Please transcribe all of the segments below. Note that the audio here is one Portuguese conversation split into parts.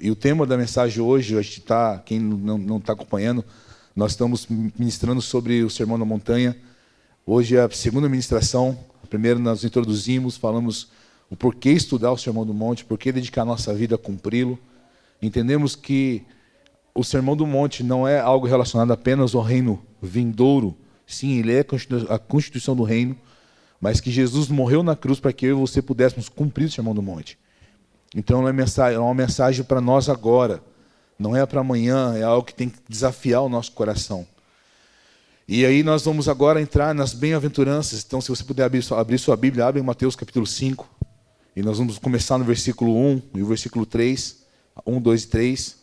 e o tema da mensagem hoje, a gente tá, quem não está acompanhando, nós estamos ministrando sobre o Sermão da Montanha. Hoje é a segunda ministração. Primeiro nós introduzimos, falamos o porquê estudar o Sermão do Monte, porquê dedicar nossa vida a cumpri-lo. Entendemos que o Sermão do Monte não é algo relacionado apenas ao reino vindouro. Sim, ele é a constituição do reino, mas que Jesus morreu na cruz para que eu e você pudéssemos cumprir o Sermão do Monte. Então é uma mensagem, é uma mensagem para nós agora. Não é para amanhã, é algo que tem que desafiar o nosso coração. E aí nós vamos agora entrar nas bem-aventuranças. Então, se você puder abrir, abrir sua Bíblia, abre em Mateus capítulo 5. E nós vamos começar no versículo 1 e o versículo 3. 1, 2 e 3.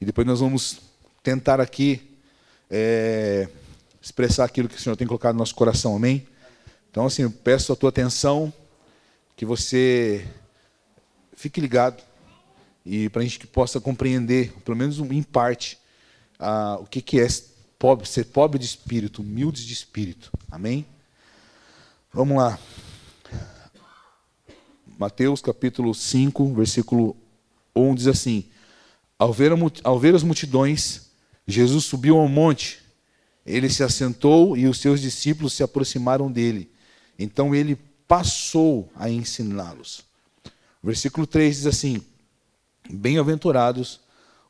E depois nós vamos tentar aqui é, expressar aquilo que o Senhor tem colocado no nosso coração. Amém? Então, assim, eu peço a tua atenção, que você fique ligado e para a gente que possa compreender, pelo menos em parte, a, o que, que é pobre, ser pobre de espírito, humilde de espírito. Amém? Vamos lá. Mateus capítulo 5, versículo 1 diz assim: ao ver, ao ver as multidões, Jesus subiu ao monte. Ele se assentou e os seus discípulos se aproximaram dele. Então ele passou a ensiná-los. Versículo 3 diz assim: Bem-aventurados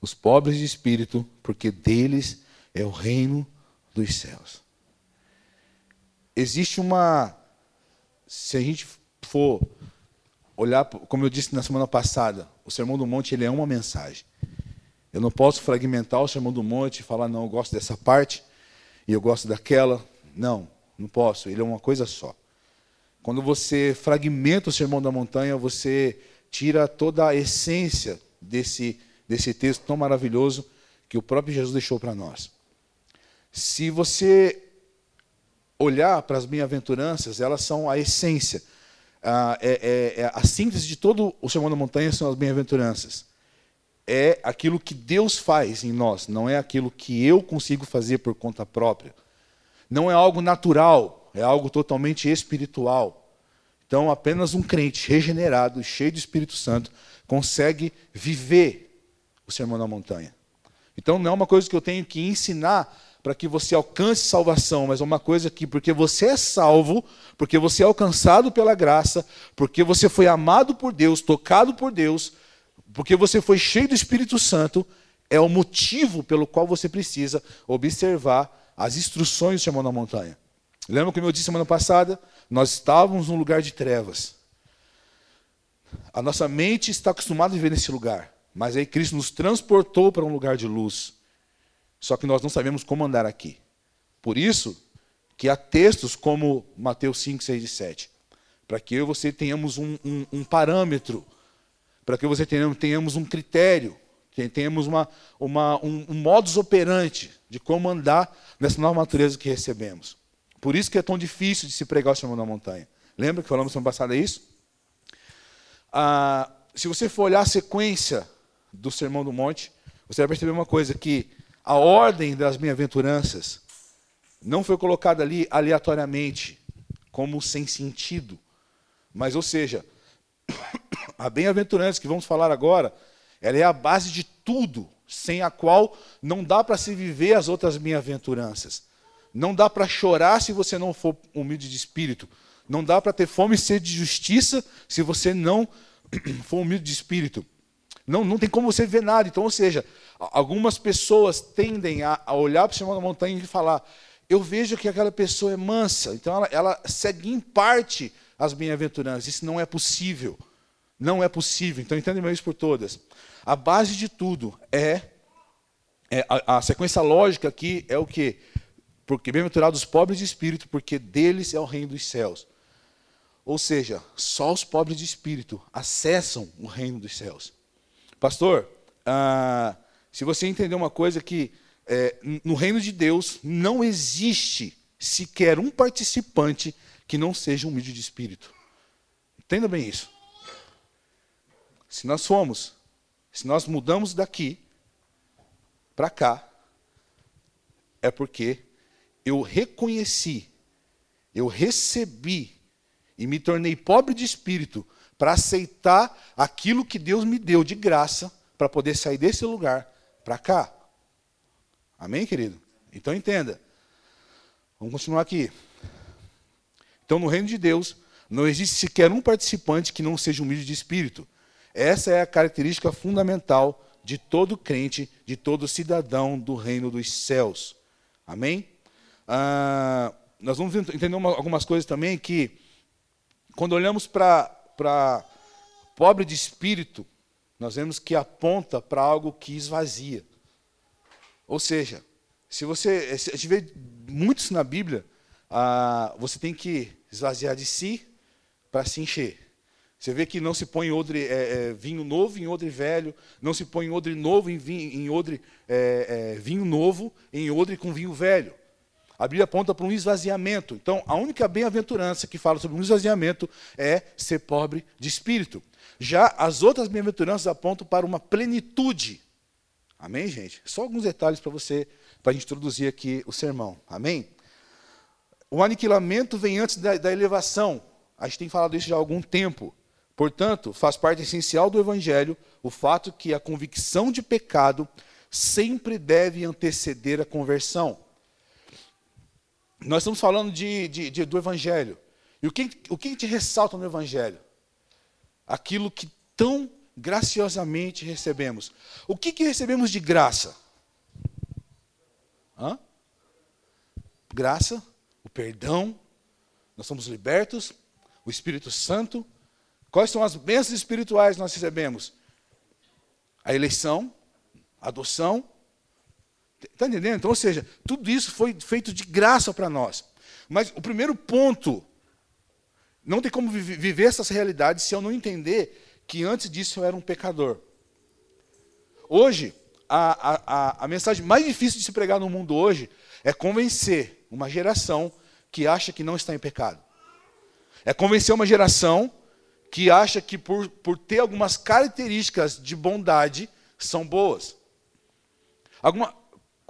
os pobres de espírito, porque deles é o reino dos céus. Existe uma. Se a gente for olhar, como eu disse na semana passada, o Sermão do Monte ele é uma mensagem. Eu não posso fragmentar o Sermão do Monte e falar, não, eu gosto dessa parte e eu gosto daquela. Não, não posso. Ele é uma coisa só. Quando você fragmenta o Sermão da Montanha, você tira toda a essência desse, desse texto tão maravilhoso que o próprio Jesus deixou para nós. Se você olhar para as bem-aventuranças, elas são a essência. A, é, é, é, a síntese de todo o Sermão da Montanha são as bem-aventuranças é aquilo que Deus faz em nós, não é aquilo que eu consigo fazer por conta própria. Não é algo natural, é algo totalmente espiritual. Então, apenas um crente regenerado, cheio do Espírito Santo, consegue viver o Sermão da Montanha. Então, não é uma coisa que eu tenho que ensinar para que você alcance salvação, mas é uma coisa que, porque você é salvo, porque você é alcançado pela graça, porque você foi amado por Deus, tocado por Deus, porque você foi cheio do Espírito Santo, é o motivo pelo qual você precisa observar as instruções do Sermão da Montanha. Lembra como eu disse semana passada? Nós estávamos num lugar de trevas. A nossa mente está acostumada a viver nesse lugar. Mas aí Cristo nos transportou para um lugar de luz. Só que nós não sabemos como andar aqui. Por isso que há textos como Mateus 5, 6 e 7. Para que eu e você tenhamos um, um, um parâmetro para que você tenha, tenhamos um critério, tenhamos uma, uma, um, um modus operandi de como andar nessa nova natureza que recebemos. Por isso que é tão difícil de se pregar o Sermão da Montanha. Lembra que falamos semana passada isso? Ah, se você for olhar a sequência do Sermão do Monte, você vai perceber uma coisa, que a ordem das bem-aventuranças não foi colocada ali aleatoriamente, como sem sentido. Mas, ou seja, a bem-aventurança que vamos falar agora, ela é a base de tudo, sem a qual não dá para se viver as outras bem-aventuranças. Não dá para chorar se você não for humilde de espírito. Não dá para ter fome e sede de justiça se você não for humilde de espírito. Não, não tem como você ver nada. Então, ou seja, algumas pessoas tendem a, a olhar para cima da montanha e falar: eu vejo que aquela pessoa é mansa. Então, ela, ela segue em parte as bem-aventuranças. Isso não é possível. Não é possível. Então entenda isso por todas. A base de tudo é, é a, a, sequência lógica aqui é o que? Porque bem-aventurados os pobres de espírito, porque deles é o reino dos céus. Ou seja, só os pobres de espírito acessam o reino dos céus. Pastor, ah, se você entender uma coisa que é, no reino de Deus não existe sequer um participante que não seja humilde de espírito. Entenda bem isso. Se nós fomos, se nós mudamos daqui para cá, é porque eu reconheci, eu recebi e me tornei pobre de espírito para aceitar aquilo que Deus me deu de graça para poder sair desse lugar para cá. Amém, querido? Então entenda. Vamos continuar aqui. Então, no reino de Deus, não existe sequer um participante que não seja humilde de espírito. Essa é a característica fundamental de todo crente, de todo cidadão do reino dos céus. Amém? Ah, nós vamos entender uma, algumas coisas também que, quando olhamos para pobre de espírito, nós vemos que aponta para algo que esvazia. Ou seja, se você. Se a gente vê muitos na Bíblia, ah, você tem que esvaziar de si para se encher. Você vê que não se põe odre, é, é, vinho novo em odre velho, não se põe odre novo em vinho, em odre, é, é, vinho novo em odre com vinho velho. A Bíblia aponta para um esvaziamento. Então, a única bem-aventurança que fala sobre um esvaziamento é ser pobre de espírito. Já as outras bem-aventuranças apontam para uma plenitude. Amém, gente? Só alguns detalhes para você, para a gente introduzir aqui o sermão. Amém? O aniquilamento vem antes da, da elevação. A gente tem falado isso já há algum tempo. Portanto, faz parte essencial do Evangelho o fato que a convicção de pecado sempre deve anteceder a conversão. Nós estamos falando de, de, de, do Evangelho. E o que, o que te ressalta no Evangelho? Aquilo que tão graciosamente recebemos. O que, que recebemos de graça? Hã? Graça, o perdão, nós somos libertos, o Espírito Santo. Quais são as bênçãos espirituais que nós recebemos? A eleição, a adoção. Está entendendo? Então, ou seja, tudo isso foi feito de graça para nós. Mas o primeiro ponto, não tem como viver essas realidades se eu não entender que antes disso eu era um pecador. Hoje, a, a, a mensagem mais difícil de se pregar no mundo hoje é convencer uma geração que acha que não está em pecado. É convencer uma geração que acha que por, por ter algumas características de bondade são boas. Alguma,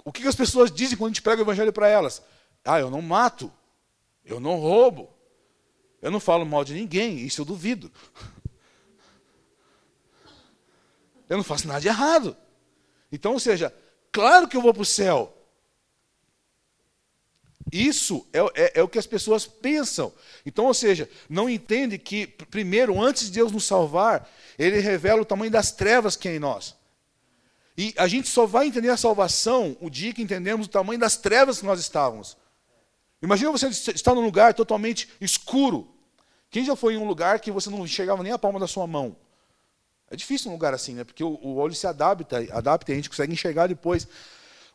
o que as pessoas dizem quando a gente prega o evangelho para elas? Ah, eu não mato, eu não roubo, eu não falo mal de ninguém, isso eu duvido. Eu não faço nada de errado. Então, ou seja, claro que eu vou para o céu. Isso é, é, é, o que as pessoas pensam. Então, ou seja, não entende que, primeiro, antes de Deus nos salvar, Ele revela o tamanho das trevas que é em nós. E a gente só vai entender a salvação o dia que entendemos o tamanho das trevas que nós estávamos. Imagina você estar num lugar totalmente escuro. Quem já foi em um lugar que você não enxergava nem a palma da sua mão? É difícil um lugar assim, né? Porque o, olho se adapta, adapta e a gente consegue enxergar depois.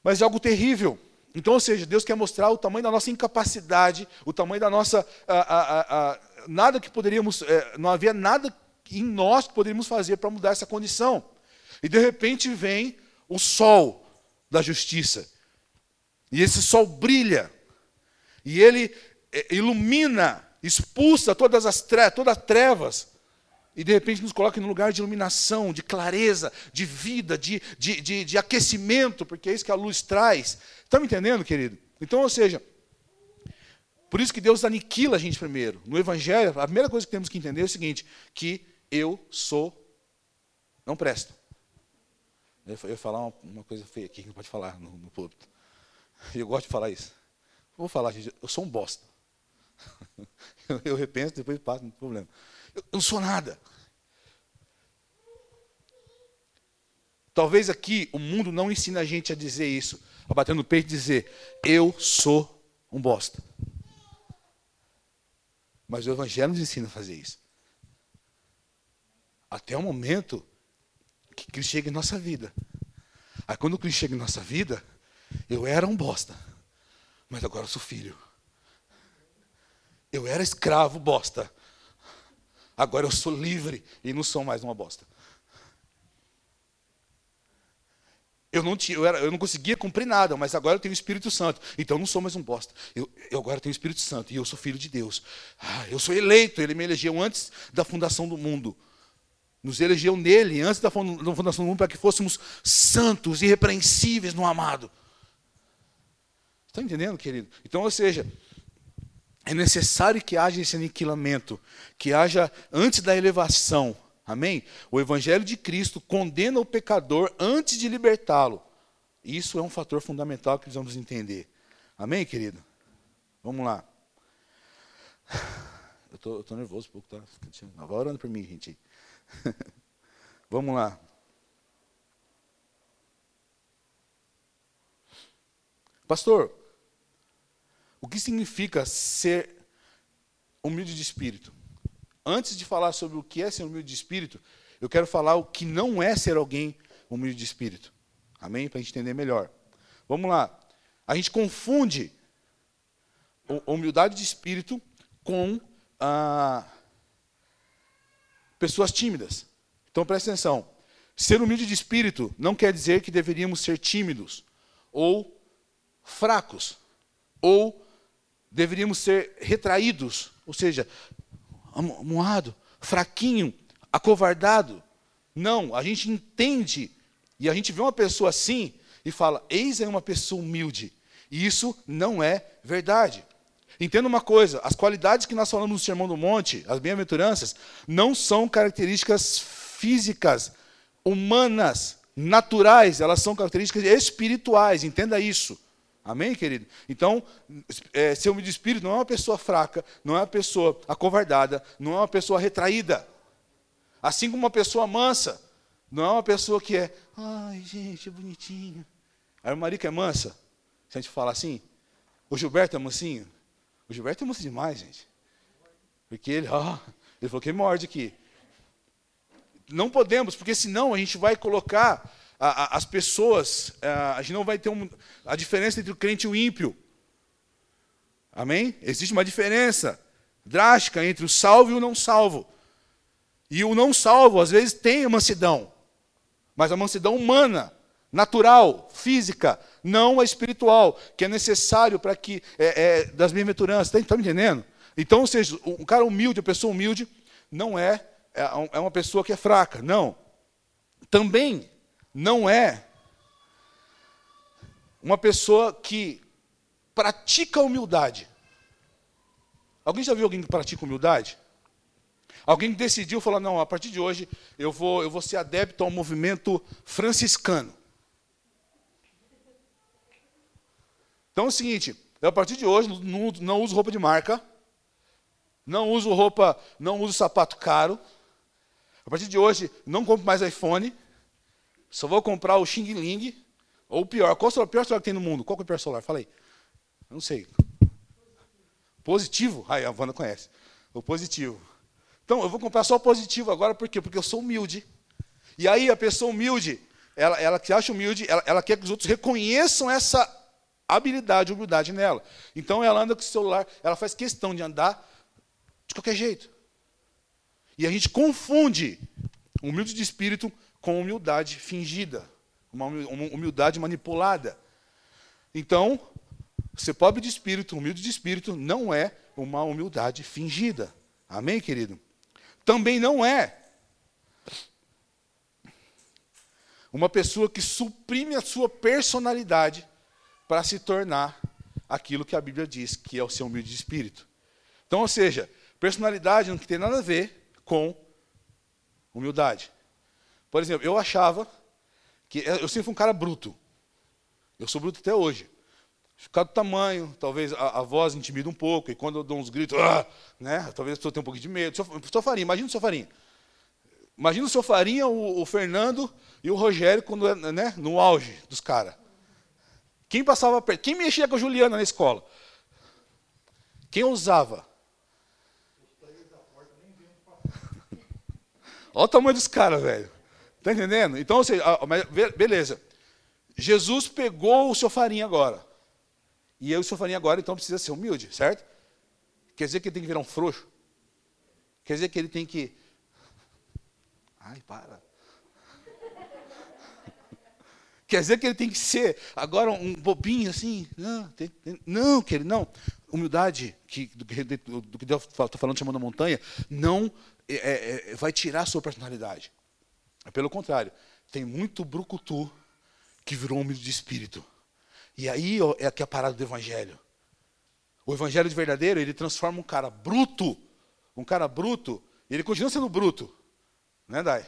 Mas é algo terrível. Então, ou seja, Deus quer mostrar o tamanho da nossa incapacidade, o tamanho da nossa. A, a, a, nada que poderíamos. É, não havia nada em nós que poderíamos fazer para mudar essa condição. E de repente vem o sol da justiça. E esse sol brilha. E ele é, ilumina, expulsa todas as trevas, todas as trevas e de repente nos coloca em um lugar de iluminação, de clareza, de vida, de, de, de, de aquecimento, porque é isso que a luz traz. Está me entendendo, querido? Então, ou seja, por isso que Deus aniquila a gente primeiro. No Evangelho, a primeira coisa que temos que entender é o seguinte: que eu sou, não presto. Eu ia falar uma, uma coisa feia aqui que não pode falar no, no púlpito. Eu gosto de falar isso. Vou falar, gente, eu sou um bosta. Eu, eu repenso, depois passo, não tem problema. Eu não sou nada. Talvez aqui o mundo não ensine a gente a dizer isso, a bater no peito e dizer: Eu sou um bosta. Mas o Evangelho nos ensina a fazer isso. Até o momento que Cristo chega em nossa vida. Aí quando Cristo chega em nossa vida, eu era um bosta, mas agora eu sou filho. Eu era escravo bosta, Agora eu sou livre e não sou mais uma bosta. Eu não, tinha, eu, era, eu não conseguia cumprir nada, mas agora eu tenho o Espírito Santo. Então eu não sou mais um bosta. Eu, eu agora tenho o Espírito Santo e eu sou filho de Deus. Ah, eu sou eleito. Ele me elegeu antes da fundação do mundo. Nos elegeu nele, antes da fundação do mundo, para que fôssemos santos, irrepreensíveis no amado. Está entendendo, querido? Então, ou seja, é necessário que haja esse aniquilamento, que haja, antes da elevação, Amém? O evangelho de Cristo condena o pecador antes de libertá-lo. Isso é um fator fundamental que precisamos entender. Amém, querido? Vamos lá. Eu tô nervoso um pouco, tá? Vai orando por mim, gente. Vamos lá. Pastor, o que significa ser humilde de espírito? Antes de falar sobre o que é ser humilde de espírito, eu quero falar o que não é ser alguém humilde de espírito. Amém? Para a gente entender melhor. Vamos lá. A gente confunde humildade de espírito com ah, pessoas tímidas. Então preste atenção. Ser humilde de espírito não quer dizer que deveríamos ser tímidos ou fracos ou deveríamos ser retraídos, ou seja, amuado, fraquinho, acovardado. Não, a gente entende e a gente vê uma pessoa assim e fala: eis é uma pessoa humilde. E isso não é verdade. Entenda uma coisa: as qualidades que nós falamos no Sermão do Monte, as bem-aventuranças, não são características físicas, humanas, naturais, elas são características espirituais, entenda isso. Amém, querido? Então, é, ser humilde de espírito não é uma pessoa fraca, não é uma pessoa acovardada, não é uma pessoa retraída. Assim como uma pessoa mansa, não é uma pessoa que é, ai, gente, é bonitinho. A Marica é mansa, se a gente falar assim. O Gilberto é mansinho. O Gilberto é manso demais, gente. Porque ele, ó, ele falou que morde aqui. Não podemos, porque senão a gente vai colocar a, a, as pessoas, a, a, gente não vai ter um, a diferença entre o crente e o ímpio. Amém? Existe uma diferença drástica entre o salvo e o não salvo. E o não salvo, às vezes, tem mansidão, mas a mansidão humana, natural, física, não a espiritual, que é necessário para que, é, é, das bem-aventuranças. Está tá me entendendo? Então, ou seja, um cara humilde, a pessoa humilde, não é, é, é uma pessoa que é fraca, não. Também não é uma pessoa que pratica humildade. Alguém já viu alguém que pratica humildade? Alguém decidiu falar, não, a partir de hoje eu vou, eu vou ser adepto ao movimento franciscano. Então é o seguinte, eu, a partir de hoje não, não uso roupa de marca, não uso roupa, não uso sapato caro. A partir de hoje não compro mais iPhone, só vou comprar o Xing Ling, ou pior. Qual o pior celular que tem no mundo? Qual é o pior celular? Falei. Não sei. Positivo? Aí a Wanda conhece. O positivo. Então, eu vou comprar só o positivo agora, por quê? Porque eu sou humilde. E aí, a pessoa humilde, ela, ela que acha humilde, ela, ela quer que os outros reconheçam essa habilidade, humildade nela. Então, ela anda com o celular, ela faz questão de andar de qualquer jeito. E a gente confunde humilde de espírito com humildade fingida, uma humildade manipulada. Então, ser pobre de espírito, humilde de espírito, não é uma humildade fingida. Amém, querido? Também não é uma pessoa que suprime a sua personalidade para se tornar aquilo que a Bíblia diz que é o seu humilde de espírito. Então, ou seja, personalidade não tem nada a ver com humildade. Por exemplo, eu achava que eu sempre fui um cara bruto. Eu sou bruto até hoje. Ficar do tamanho, talvez a, a, voz intimida um pouco, e quando eu dou uns gritos, ah, né, talvez a pessoa tenha um pouco de medo. Sou Farinha, imagina o seu Farinha. Imagina o seu Farinha, o, o, Fernando e o Rogério quando, né, no auge dos caras. Quem passava perto? Quem mexia com a Juliana na escola? Quem ousava? Olha o tamanho dos caras, velho. Está entendendo? Então, seja, beleza. Jesus pegou o seu farinha agora. E eu, o seu farinha agora, então precisa ser humilde, certo? Quer dizer que ele tem que virar um frouxo? Quer dizer que ele tem que. Ai, para. Quer dizer que ele tem que ser agora um bobinho assim? Não, tem, tem, não, que ele não. Humildade, que, do, do, do que Deus está falando, chamando a montanha, não é, é, é, vai tirar a sua personalidade. É pelo contrário, tem muito brucutu que virou humilde de espírito. E aí ó, é aqui a parada do evangelho. O evangelho de verdadeiro, ele transforma um cara bruto, um cara bruto, ele continua sendo bruto, Né, Dai?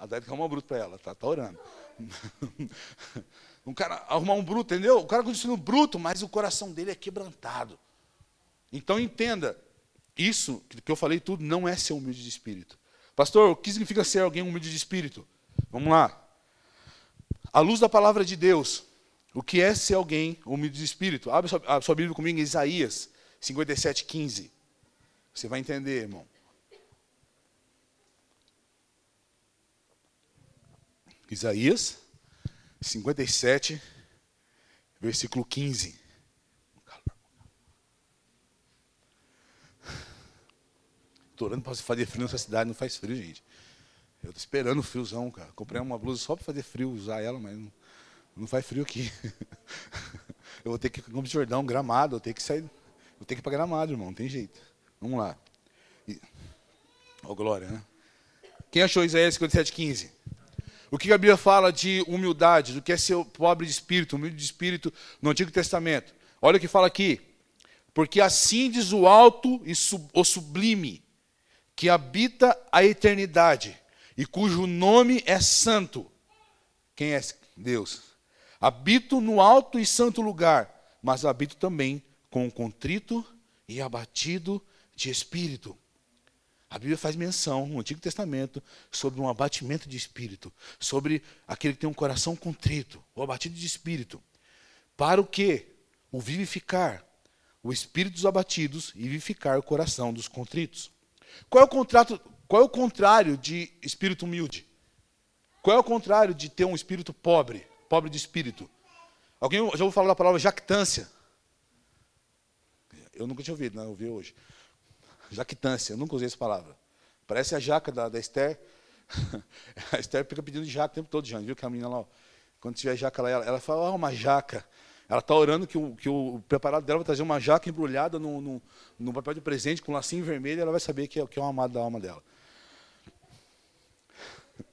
A que arrumar um bruto para ela, tá, tá orando. um cara arrumar um bruto, entendeu? O cara continua bruto, mas o coração dele é quebrantado. Então entenda, isso que eu falei tudo não é ser humilde de espírito. Pastor, o que significa ser alguém humilde de espírito? Vamos lá. À luz da palavra de Deus, o que é ser alguém humilde de espírito? Abre sua, sua Bíblia comigo em Isaías 57, 15. Você vai entender, irmão. Isaías 57, versículo 15. Estou orando para fazer frio nessa cidade, não faz frio, gente. Eu estou esperando o friozão, cara. Comprei uma blusa só para fazer frio, usar ela, mas não, não faz frio aqui. eu vou ter que ir para Jordão, gramado, eu tenho que sair. Vou ter que ir para gramado, irmão, não tem jeito. Vamos lá. Ó, oh, glória, né? Quem achou Isaías 57, 15? O que a Bíblia fala de humildade, do que é ser pobre de espírito, humilde de espírito no Antigo Testamento? Olha o que fala aqui. Porque assim diz o alto e o sublime, que habita a eternidade e cujo nome é santo. Quem é Deus? Habito no alto e santo lugar, mas habito também com o contrito e abatido de espírito. A Bíblia faz menção no Antigo Testamento sobre um abatimento de espírito, sobre aquele que tem um coração contrito, o abatido de espírito. Para o quê? O vivificar o espírito dos abatidos e vivificar o coração dos contritos. Qual é o contrato, qual é o contrário de espírito humilde? Qual é o contrário de ter um espírito pobre, pobre de espírito? Alguém já ouviu falar da palavra jactância? Eu nunca tinha ouvido, não, eu ouvi hoje. Jactância, eu nunca usei essa palavra. Parece a jaca da, da Esther. a Esther fica pedindo jaca o tempo todo, Jane, viu que a menina lá, quando tiver jaca lá, ela, ela fala, oh, uma jaca. Ela está orando que o, que o preparado dela vai trazer uma jaca embrulhada no, no, no papel de presente com um lacinho vermelho e ela vai saber que é, que é amado da alma dela.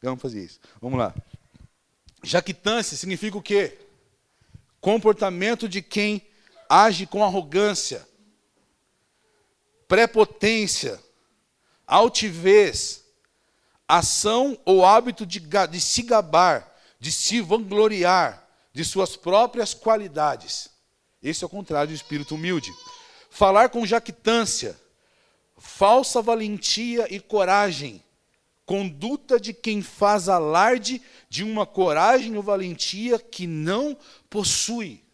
Vamos fazer isso. Vamos lá. Jactância significa o quê? Comportamento de quem age com arrogância, prepotência, altivez, ação ou hábito de, de se gabar, de se vangloriar, de suas próprias qualidades. Esse é o contrário do espírito humilde. Falar com jactância, falsa valentia e coragem, conduta de quem faz alarde de uma coragem ou valentia que não possui.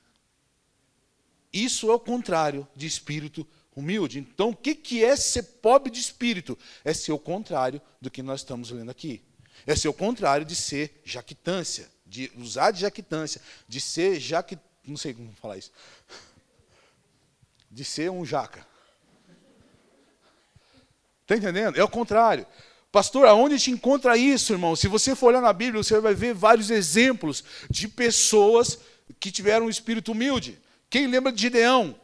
Isso é o contrário de espírito humilde. Então, o que é ser pobre de espírito? É ser o contrário do que nós estamos lendo aqui. É ser o contrário de ser jactância de usar de jactância, de ser jaque, não sei como falar isso, de ser um jaca. Está entendendo? É o contrário. Pastor, aonde te encontra isso, irmão? Se você for olhar na Bíblia, você vai ver vários exemplos de pessoas que tiveram um espírito humilde. Quem lembra de Gideão?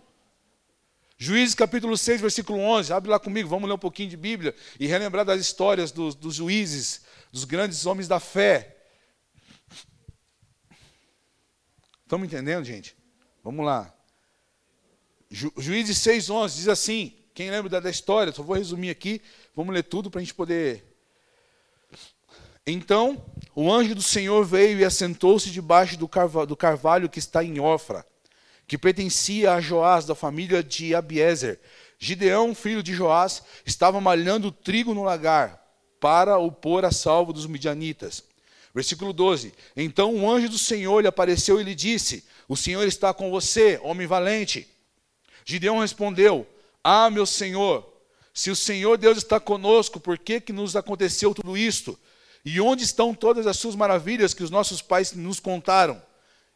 Juízes capítulo 6, versículo 11. Abre lá comigo, vamos ler um pouquinho de Bíblia e relembrar das histórias dos, dos juízes, dos grandes homens da fé. Estamos entendendo, gente? Vamos lá. Ju, Juízes 6,11 diz assim: quem lembra da, da história, só vou resumir aqui, vamos ler tudo para a gente poder. Então, o anjo do Senhor veio e assentou-se debaixo do carvalho que está em Ofra, que pertencia a Joás, da família de Abiezer. Gideão, filho de Joás, estava malhando trigo no lagar, para o pôr a salvo dos midianitas. Versículo 12: Então um anjo do Senhor lhe apareceu e lhe disse: O Senhor está com você, homem valente. Gideão respondeu: Ah, meu Senhor, se o Senhor Deus está conosco, por que, que nos aconteceu tudo isto? E onde estão todas as suas maravilhas que os nossos pais nos contaram?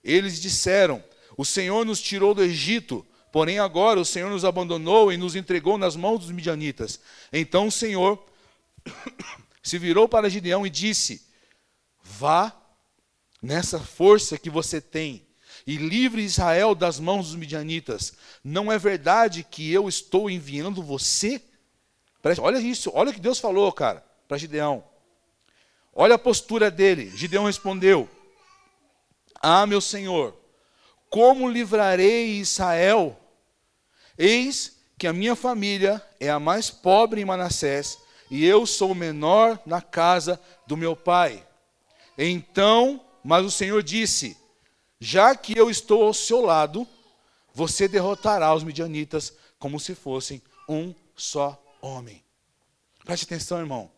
Eles disseram: O Senhor nos tirou do Egito, porém agora o Senhor nos abandonou e nos entregou nas mãos dos midianitas. Então o Senhor se virou para Gideão e disse: Vá nessa força que você tem e livre Israel das mãos dos midianitas. Não é verdade que eu estou enviando você? Olha isso, olha o que Deus falou, cara, para Gideão. Olha a postura dele. Gideão respondeu: Ah, meu senhor, como livrarei Israel? Eis que a minha família é a mais pobre em Manassés e eu sou o menor na casa do meu pai. Então, mas o Senhor disse: Já que eu estou ao seu lado, você derrotará os midianitas como se fossem um só homem. Preste atenção, irmão.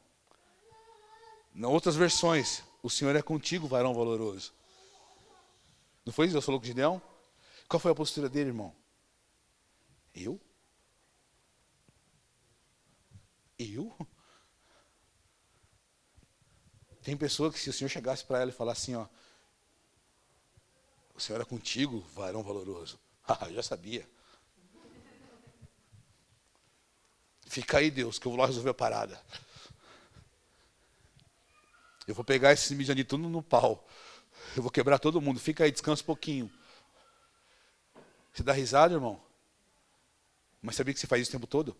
Em outras versões, o Senhor é contigo, varão valoroso. Não foi isso que Deus falou com Gideão? Qual foi a postura dele, irmão? Eu? Eu? Tem pessoa que se o Senhor chegasse para ela e falasse assim, ó, o Senhor é contigo, varão valoroso. Ah, eu já sabia. Fica aí, Deus, que eu vou lá resolver a parada. Eu vou pegar esse midianitas tudo no pau. Eu vou quebrar todo mundo. Fica aí, descansa um pouquinho. Você dá risada, irmão? Mas sabia que você faz isso o tempo todo?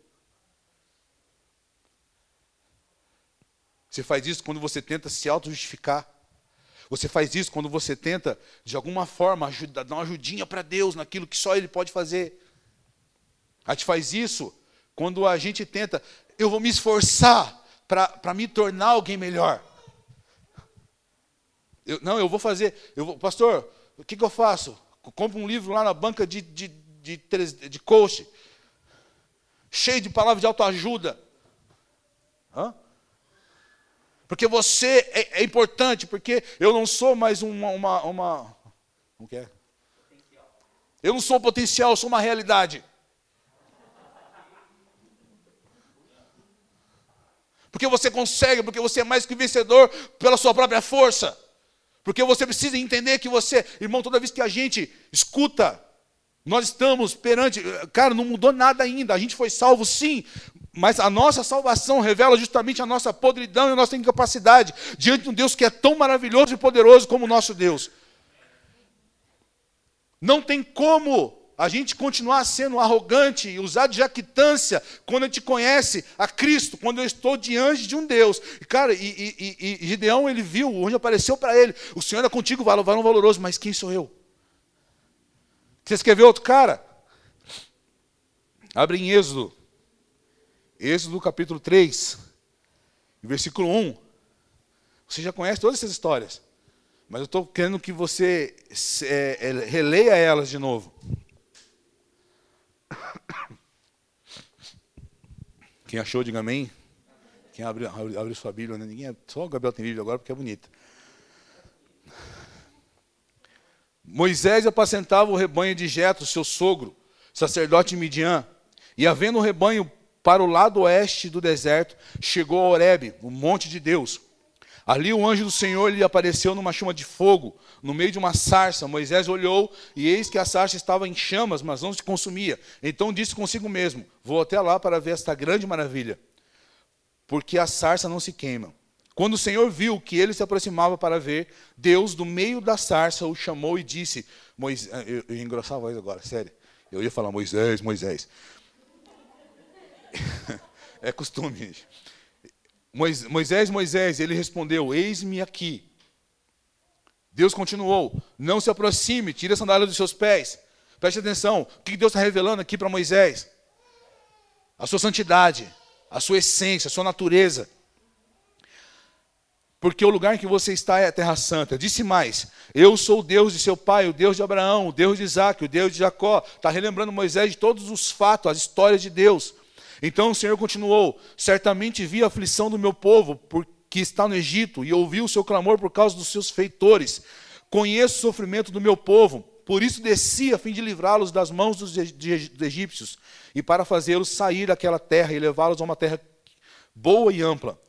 Você faz isso quando você tenta se auto-justificar. Você faz isso quando você tenta, de alguma forma, ajudar, dar uma ajudinha para Deus naquilo que só Ele pode fazer. A gente faz isso quando a gente tenta, eu vou me esforçar para me tornar alguém melhor. Eu, não, eu vou fazer. Eu vou, pastor, o que, que eu faço? compro um livro lá na banca de, de, de, de, de coach, cheio de palavras de autoajuda. Hã? Porque você é, é, importante, porque eu não sou mais uma. uma, uma como que é? Eu não sou potencial, eu sou uma realidade. Porque você consegue, porque você é mais que vencedor pela sua própria força. Porque você precisa entender que você, irmão, toda vez que a gente escuta, nós estamos perante, cara, não mudou nada ainda, a gente foi salvo sim, mas a nossa salvação revela justamente a nossa podridão e a nossa incapacidade diante de um Deus que é tão maravilhoso e poderoso como o nosso Deus. Não tem como a gente continuar sendo arrogante e usar de jactância quando a gente conhece a Cristo, quando eu estou diante de um Deus. E, cara, e, e, e Gideão, ele viu, onde apareceu para ele, o Senhor é contigo, varão valoroso, mas quem sou eu? Você ver outro cara? Abre em Êxodo. Êxodo capítulo 3, versículo 1. Você já conhece todas essas histórias. Mas eu estou querendo que você é, é, releia elas de novo. Quem achou, diga amém. Quem abre, abre, abre sua Bíblia, né? Ninguém, só o Gabriel tem Bíblia agora porque é bonita. Moisés apacentava o rebanho de Jetro, seu sogro, sacerdote Midian, e havendo o rebanho para o lado oeste do deserto, chegou a Horebe, o monte de Deus. Ali o anjo do Senhor lhe apareceu numa chama de fogo, no meio de uma sarça. Moisés olhou e eis que a sarça estava em chamas, mas não se consumia. Então disse consigo mesmo: Vou até lá para ver esta grande maravilha, porque a sarça não se queima. Quando o Senhor viu que ele se aproximava para ver, Deus, do meio da sarça, o chamou e disse: Moisés, ah, eu, eu ia engrossar a voz agora, sério. Eu ia falar Moisés, Moisés. é costume, gente. Moisés, Moisés, ele respondeu: Eis-me aqui. Deus continuou: Não se aproxime, tire a sandália dos seus pés. Preste atenção, o que Deus está revelando aqui para Moisés? A sua santidade, a sua essência, a sua natureza. Porque o lugar em que você está é a terra santa. Disse mais: Eu sou o Deus de seu pai, o Deus de Abraão, o Deus de Isaac, o Deus de Jacó. Está relembrando Moisés de todos os fatos, as histórias de Deus. Então o Senhor continuou: Certamente vi a aflição do meu povo, que está no Egito, e ouvi o seu clamor por causa dos seus feitores. Conheço o sofrimento do meu povo, por isso desci a fim de livrá-los das mãos dos egípcios, e para fazê-los sair daquela terra e levá-los a uma terra boa e ampla.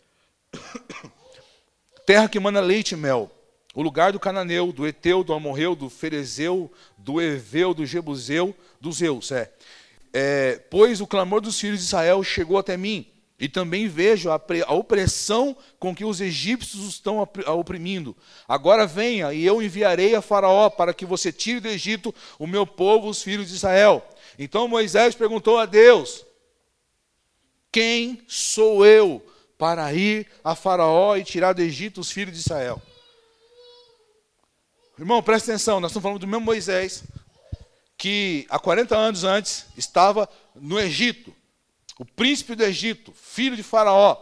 terra que mana leite e mel. O lugar do cananeu, do eteu, do amorreu, do ferezeu, do eveu, do jebuseu, dos zeus, é é, pois o clamor dos filhos de Israel chegou até mim, e também vejo a, a opressão com que os egípcios estão oprimindo. Agora venha, e eu enviarei a Faraó para que você tire do Egito o meu povo, os filhos de Israel. Então Moisés perguntou a Deus: Quem sou eu para ir a Faraó e tirar do Egito os filhos de Israel? Irmão, presta atenção, nós estamos falando do mesmo Moisés, que há 40 anos antes estava no Egito, o príncipe do Egito, filho de Faraó,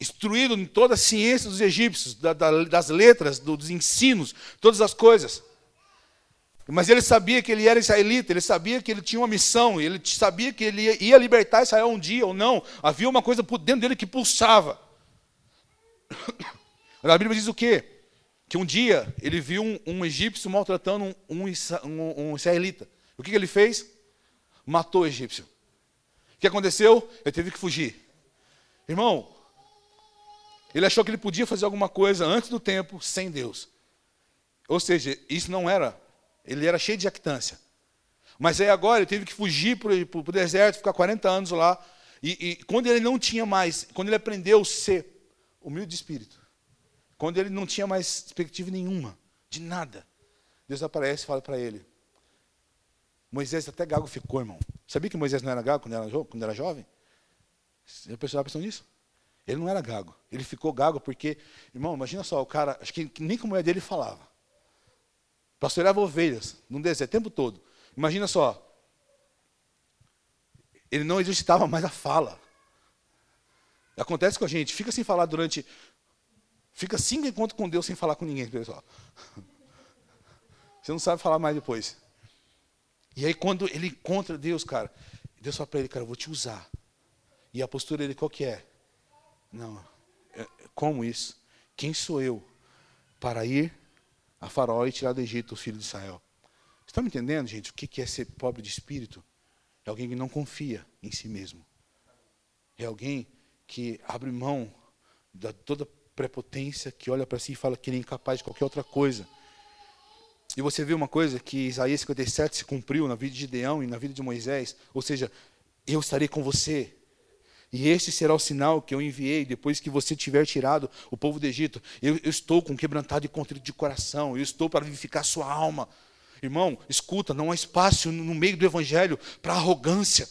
instruído em toda a ciência dos egípcios, da, da, das letras, dos ensinos, todas as coisas. Mas ele sabia que ele era israelita, ele sabia que ele tinha uma missão, ele sabia que ele ia, ia libertar Israel um dia ou não. Havia uma coisa por dentro dele que pulsava. A Bíblia diz o quê? Que um dia ele viu um, um egípcio maltratando um, um, um israelita. O que, que ele fez? Matou o egípcio. O que aconteceu? Ele teve que fugir. Irmão, ele achou que ele podia fazer alguma coisa antes do tempo sem Deus. Ou seja, isso não era. Ele era cheio de jactância. Mas aí agora ele teve que fugir para o deserto, ficar 40 anos lá. E, e, quando ele não tinha mais, quando ele aprendeu a ser humilde de espírito, quando ele não tinha mais perspectiva nenhuma, de nada, Deus aparece e fala para ele. Moisés até gago ficou, irmão. Sabia que Moisés não era gago quando era, quando era jovem? Já pensou nisso? Ele não era gago. Ele ficou gago porque, irmão, imagina só, o cara, acho que nem com a mulher dele falava. Pastoreava ovelhas no deserto o tempo todo. Imagina só. Ele não exercitava mais a fala. Acontece com a gente, fica sem falar durante. Fica cinco encontros com Deus sem falar com ninguém, pessoal. Você não sabe falar mais depois. E aí, quando ele encontra Deus, cara, Deus fala para ele, cara, eu vou te usar. E a postura dele qual que é? Não, é, como isso? Quem sou eu para ir a Faraó e tirar do Egito o filho de Israel? Estão me entendendo, gente? O que é ser pobre de espírito? É alguém que não confia em si mesmo. É alguém que abre mão da toda prepotência, que olha para si e fala que ele é incapaz de qualquer outra coisa. E você vê uma coisa que Isaías 57 se cumpriu na vida de Gideão e na vida de Moisés, ou seja, eu estarei com você, e este será o sinal que eu enviei depois que você tiver tirado o povo do Egito. Eu, eu estou com quebrantado e contrito de coração. Eu estou para vivificar sua alma. Irmão, escuta, não há espaço no meio do evangelho para arrogância.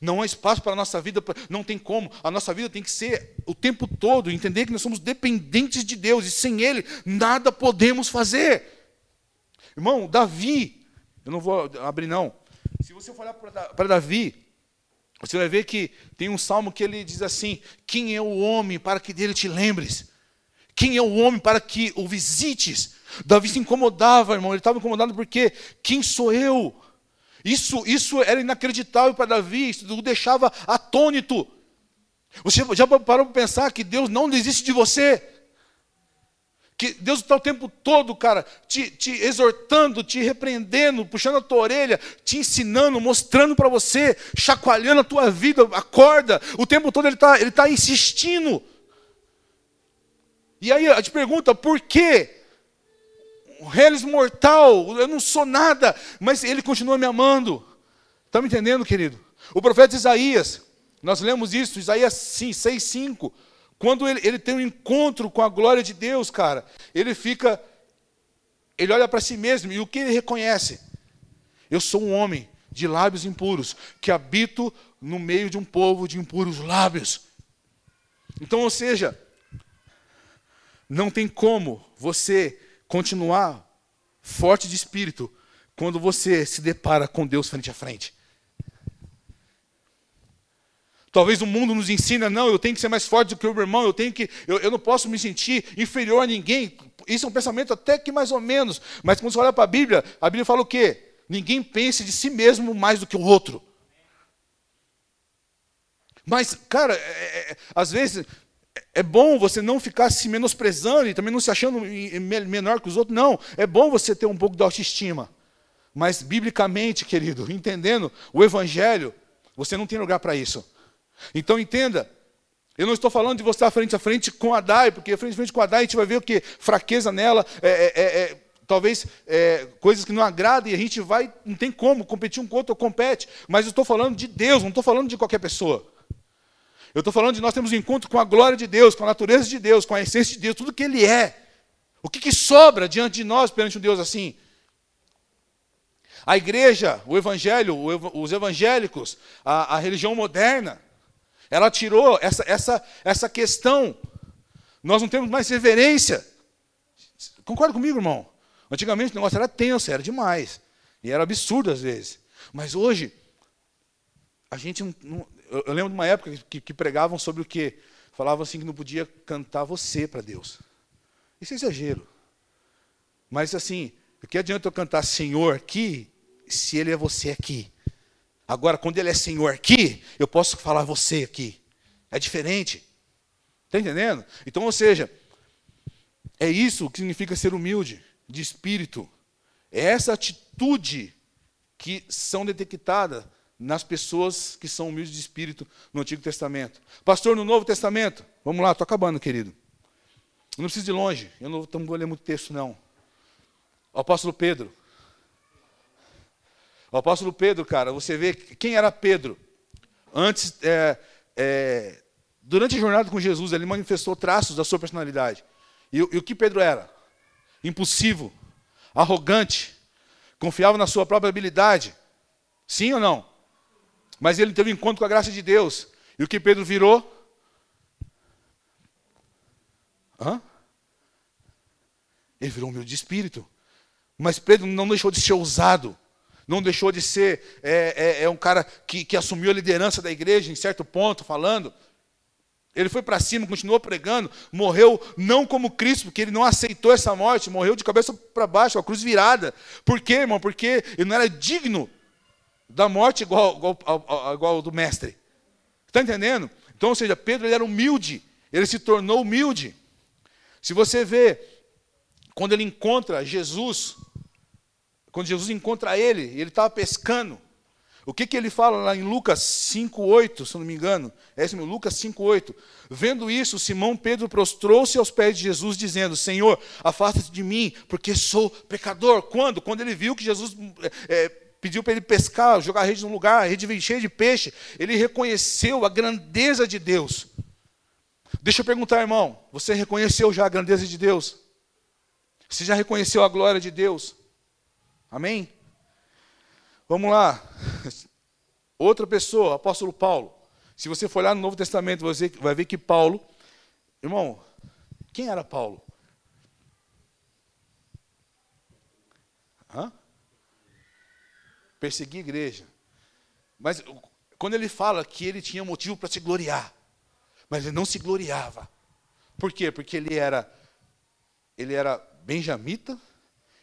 Não há espaço para a nossa vida, não tem como. A nossa vida tem que ser o tempo todo, entender que nós somos dependentes de Deus e sem Ele nada podemos fazer. Irmão, Davi, eu não vou abrir não. Se você for olhar para Davi, você vai ver que tem um salmo que ele diz assim: Quem é o homem para que dele te lembres? Quem é o homem para que o visites? Davi se incomodava, irmão, ele estava incomodado porque quem sou eu? Isso, isso era inacreditável para Davi, isso o deixava atônito. Você já parou para pensar que Deus não desiste de você? Que Deus está o tempo todo, cara, te, te, exortando, te repreendendo, puxando a tua orelha, te ensinando, mostrando para você, chacoalhando a tua vida, acorda. O tempo todo Ele está ele tá insistindo. E aí a te pergunta, por quê? O réis mortal, eu não sou nada, mas Ele continua me amando. Está me entendendo, querido? O profeta Isaías, nós lemos isso, Isaías 6, 5. Quando ele, ele tem um encontro com a glória de Deus, cara, ele fica. Ele olha para si mesmo e o que ele reconhece? Eu sou um homem de lábios impuros, que habito no meio de um povo de impuros lábios. Então, ou seja, não tem como você continuar forte de espírito quando você se depara com Deus frente a frente. Talvez o mundo nos ensina, não, eu tenho que ser mais forte do que o meu irmão, eu tenho que, eu, eu não posso me sentir inferior a ninguém. Isso é um pensamento até que mais ou menos. Mas quando você olha para a Bíblia, a Bíblia fala o quê? Ninguém pense de si mesmo mais do que o outro. Mas, cara, é, é, às vezes é bom você não ficar se menosprezando e também não se achando menor que os outros. Não, é bom você ter um pouco de autoestima. Mas, biblicamente, querido, entendendo o Evangelho, você não tem lugar para isso. Então entenda, eu não estou falando de você estar frente a frente com a DAI, porque frente a frente com a DAI a gente vai ver o que? Fraqueza nela, é, é, é, é, talvez é, coisas que não agradam, e a gente vai, não tem como competir um com o outro, compete. Mas eu estou falando de Deus, não estou falando de qualquer pessoa. Eu estou falando de nós temos um encontro com a glória de Deus, com a natureza de Deus, com a essência de Deus, tudo que Ele é. O que, que sobra diante de nós perante um Deus assim? A igreja, o evangelho, os evangélicos, a, a religião moderna, ela tirou essa, essa, essa questão. Nós não temos mais reverência. Concorda comigo, irmão? Antigamente o negócio era tenso, era demais. E era absurdo às vezes. Mas hoje, a gente não. não eu, eu, lembro de uma época que, que, pregavam sobre o quê? falavam assim que não podia cantar você para Deus. Isso é exagero. Mas assim, o que adianta eu cantar Senhor aqui, se Ele é você aqui? Agora, quando Ele é Senhor aqui, eu posso falar você aqui. É diferente. Está entendendo? Então, ou seja, é isso que significa ser humilde, de espírito. É essa atitude que são detectadas nas pessoas que são humildes de espírito no Antigo Testamento. Pastor, no Novo Testamento, vamos lá, estou acabando, querido. Não preciso ir longe, eu não, vou ler muito texto, não. O apóstolo Pedro. O apóstolo Pedro, cara, você vê quem era Pedro? Antes, é, é, durante a jornada com Jesus, ele manifestou traços da sua personalidade. E, e o que Pedro era? Impulsivo, arrogante, confiava na sua própria habilidade. Sim ou não? Mas ele teve um encontro com a graça de Deus. E o que Pedro virou? Hã? Ele virou humilde de espírito. Mas Pedro não deixou de ser ousado. Não deixou de ser é, é, é um cara que, que assumiu a liderança da igreja em certo ponto, falando. Ele foi para cima, continuou pregando, morreu não como Cristo, porque ele não aceitou essa morte, morreu de cabeça para baixo, a cruz virada. Por quê, irmão? Porque ele não era digno da morte igual, igual, igual, ao do mestre. Está entendendo? Então, ou seja, Pedro ele era humilde, ele se tornou humilde. Se você vê, quando ele encontra Jesus, quando Jesus encontra ele, ele estava pescando. O que, que ele fala lá em Lucas 5,8, se não me engano? É esse mesmo, Lucas 5,8. Vendo isso, Simão Pedro prostrou-se aos pés de Jesus, dizendo: Senhor, afasta-te de mim, porque sou pecador. Quando? Quando ele viu que Jesus é, pediu para ele pescar, jogar rede num lugar, a rede cheia de peixe, ele reconheceu a grandeza de Deus. Deixa eu perguntar, irmão, você reconheceu já a grandeza de Deus? Você já reconheceu a glória de Deus? Amém? Vamos lá. Outra pessoa, apóstolo Paulo. Se você for olhar no Novo Testamento, você vai ver que Paulo, irmão, quem era Paulo? Perseguir a igreja. Mas quando ele fala que ele tinha motivo para se gloriar, mas ele não se gloriava. Por quê? Porque ele era ele era benjamita,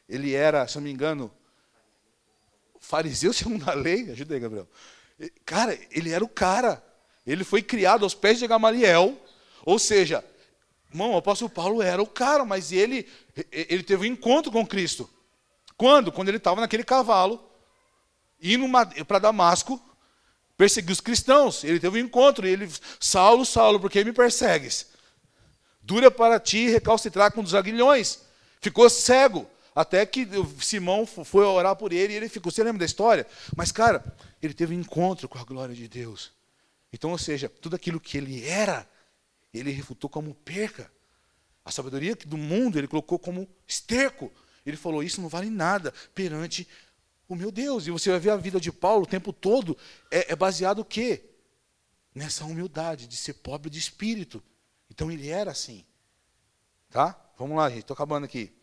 ele era, se não me engano, fariseu segundo a lei. Ajuda aí, Gabriel. Cara, ele era o cara. Ele foi criado aos pés de Gamaliel. Ou seja, irmão, o apóstolo Paulo era o cara, mas ele, ele teve um encontro com Cristo. Quando? Quando ele estava naquele cavalo, indo para Damasco, perseguir os cristãos. Ele teve um encontro, e ele, Saulo, Saulo, por que me persegues? Dura para ti recalcitrar com dos aguilhões. Ficou cego. Até que Simão foi orar por ele e ele ficou. Você lembra da história? Mas, cara, ele teve um encontro com a glória de Deus. Então, ou seja, tudo aquilo que ele era, ele refutou como perca. A sabedoria do mundo ele colocou como esterco. Ele falou: Isso não vale nada perante o meu Deus. E você vai ver a vida de Paulo o tempo todo é, é baseado o quê? Nessa humildade de ser pobre de espírito. Então ele era assim. Tá? Vamos lá, gente, estou acabando aqui.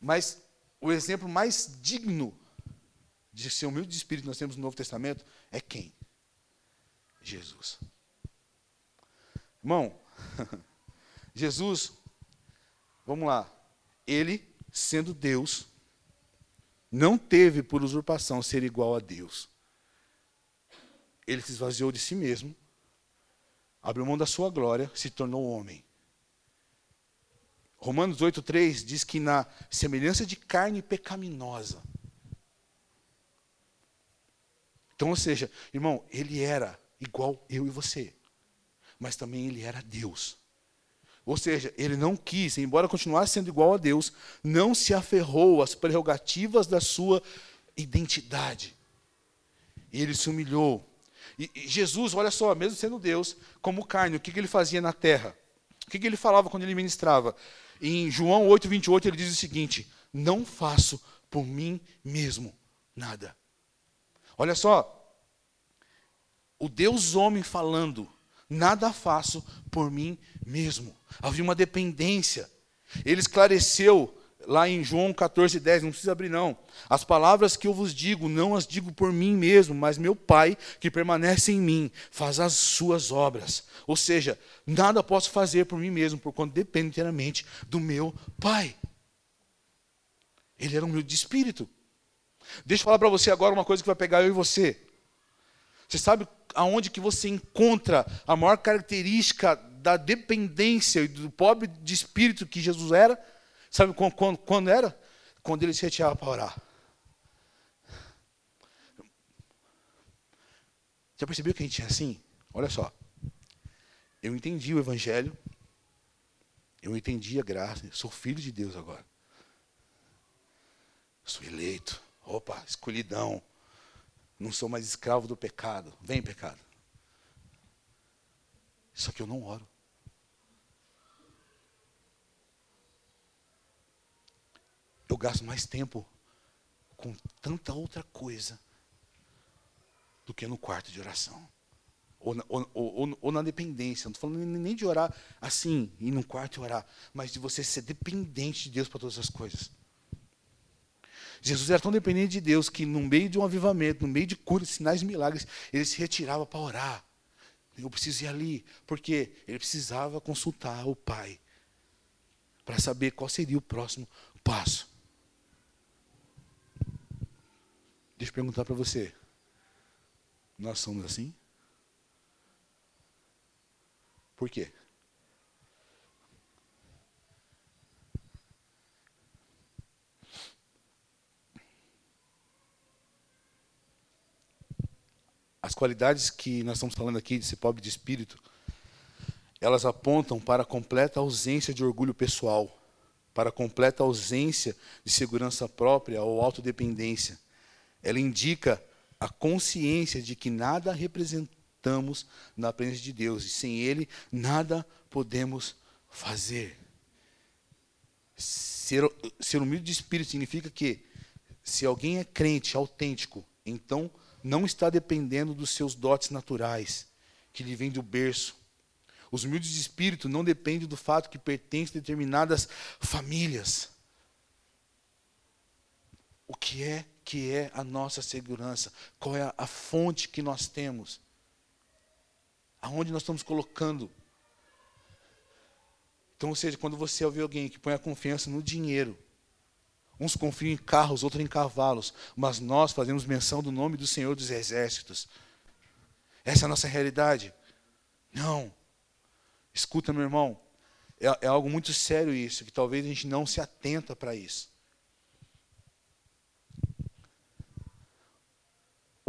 Mas o exemplo mais digno de ser humilde de espírito nós temos no Novo Testamento é quem? Jesus. Irmão, Jesus, vamos lá, ele, sendo Deus, não teve por usurpação ser igual a Deus. Ele se esvaziou de si mesmo, abriu mão da sua glória, se tornou homem. Romanos 8,3 diz que na semelhança de carne pecaminosa. Então, ou seja, irmão, ele era igual eu e você, mas também ele era Deus. Ou seja, ele não quis, embora continuasse sendo igual a Deus, não se aferrou às prerrogativas da sua identidade. E ele se humilhou. E, e Jesus, olha só, mesmo sendo Deus, como carne, o que, que ele fazia na terra? O que, que ele falava quando ele ministrava? Em João 8, 28, ele diz o seguinte: Não faço por mim mesmo nada. Olha só, o Deus homem falando, nada faço por mim mesmo. Havia uma dependência. Ele esclareceu lá em João 14, 10, não precisa abrir não. As palavras que eu vos digo, não as digo por mim mesmo, mas meu Pai, que permanece em mim, faz as suas obras. Ou seja, nada posso fazer por mim mesmo, por quanto depende inteiramente do meu Pai. Ele era humilde de espírito. Deixa eu falar para você agora uma coisa que vai pegar eu e você. Você sabe aonde que você encontra a maior característica da dependência e do pobre de espírito que Jesus era? Sabe quando, quando, quando era? Quando ele se retirava para orar. Já percebeu que a gente é assim? Olha só. Eu entendi o Evangelho. Eu entendi a graça. Sou filho de Deus agora. Sou eleito. Opa, escolhidão. Não sou mais escravo do pecado. Vem, pecado. Só que eu não oro. eu gasto mais tempo com tanta outra coisa do que no quarto de oração. Ou na, ou, ou, ou na dependência. Não estou falando nem de orar assim, ir no quarto e orar, mas de você ser dependente de Deus para todas as coisas. Jesus era tão dependente de Deus que, no meio de um avivamento, no meio de curas, sinais e milagres, ele se retirava para orar. Eu preciso ir ali, porque ele precisava consultar o Pai para saber qual seria o próximo passo. Deixa eu perguntar para você. Nós somos assim? Por quê? As qualidades que nós estamos falando aqui de ser pobre de espírito, elas apontam para a completa ausência de orgulho pessoal, para a completa ausência de segurança própria ou autodependência ela indica a consciência de que nada representamos na presença de Deus e sem Ele nada podemos fazer. Ser, ser humilde de espírito significa que, se alguém é crente, autêntico, então não está dependendo dos seus dotes naturais, que lhe vêm do berço. Os humildes de espírito não dependem do fato que pertencem a determinadas famílias. O que é que é a nossa segurança, qual é a, fonte que nós temos, aonde nós estamos colocando. Então, ou seja, quando você ouvir alguém que põe a confiança no dinheiro, uns confiam em carros, outros em cavalos, mas nós fazemos menção do nome do Senhor dos Exércitos. Essa é a nossa realidade. Não. Escuta, meu irmão, é, é algo muito sério isso, que talvez a gente não se atenta para isso.